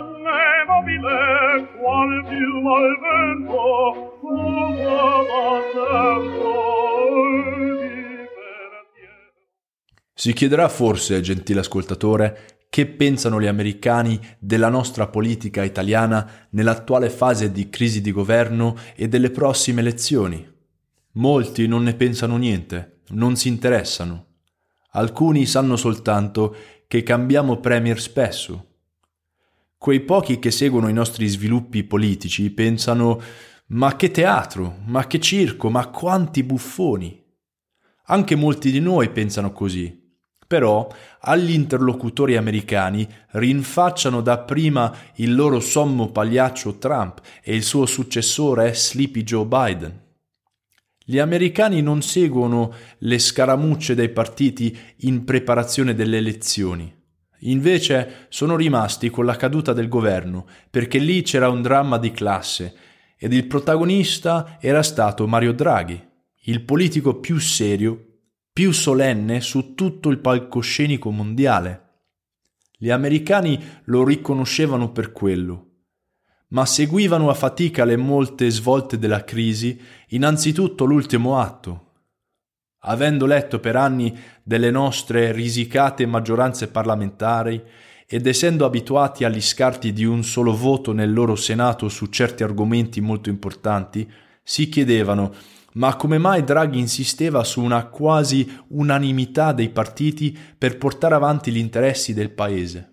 donne mobile, qual piuma al vento, Si chiederà forse, gentile ascoltatore, che pensano gli americani della nostra politica italiana nell'attuale fase di crisi di governo e delle prossime elezioni. Molti non ne pensano niente, non si interessano. Alcuni sanno soltanto che cambiamo premier spesso. Quei pochi che seguono i nostri sviluppi politici pensano ma che teatro, ma che circo, ma quanti buffoni. Anche molti di noi pensano così. Però agli interlocutori americani rinfacciano dapprima il loro sommo pagliaccio Trump e il suo successore Sleepy Joe Biden. Gli americani non seguono le scaramucce dei partiti in preparazione delle elezioni. Invece sono rimasti con la caduta del governo, perché lì c'era un dramma di classe ed il protagonista era stato Mario Draghi, il politico più serio, più solenne su tutto il palcoscenico mondiale. Gli americani lo riconoscevano per quello ma seguivano a fatica le molte svolte della crisi, innanzitutto l'ultimo atto. Avendo letto per anni delle nostre risicate maggioranze parlamentari ed essendo abituati agli scarti di un solo voto nel loro Senato su certi argomenti molto importanti, si chiedevano ma come mai Draghi insisteva su una quasi unanimità dei partiti per portare avanti gli interessi del Paese?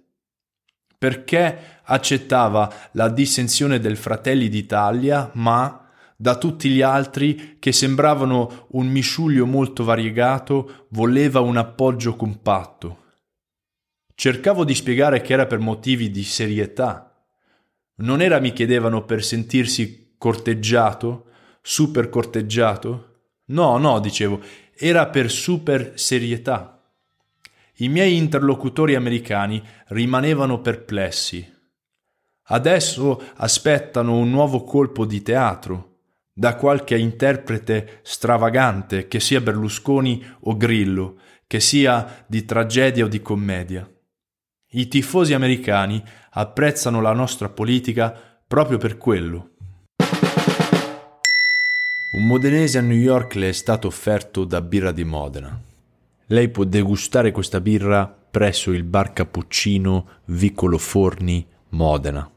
Perché accettava la dissensione del Fratelli d'Italia, ma da tutti gli altri che sembravano un misciuglio molto variegato, voleva un appoggio compatto. Cercavo di spiegare che era per motivi di serietà. Non era mi chiedevano per sentirsi corteggiato, super corteggiato? No, no, dicevo, era per super serietà. I miei interlocutori americani rimanevano perplessi. Adesso aspettano un nuovo colpo di teatro, da qualche interprete stravagante, che sia Berlusconi o Grillo, che sia di tragedia o di commedia. I tifosi americani apprezzano la nostra politica proprio per quello. Un modenese a New York le è stato offerto da birra di Modena. Lei può degustare questa birra presso il bar Cappuccino Vicolo Forni, Modena.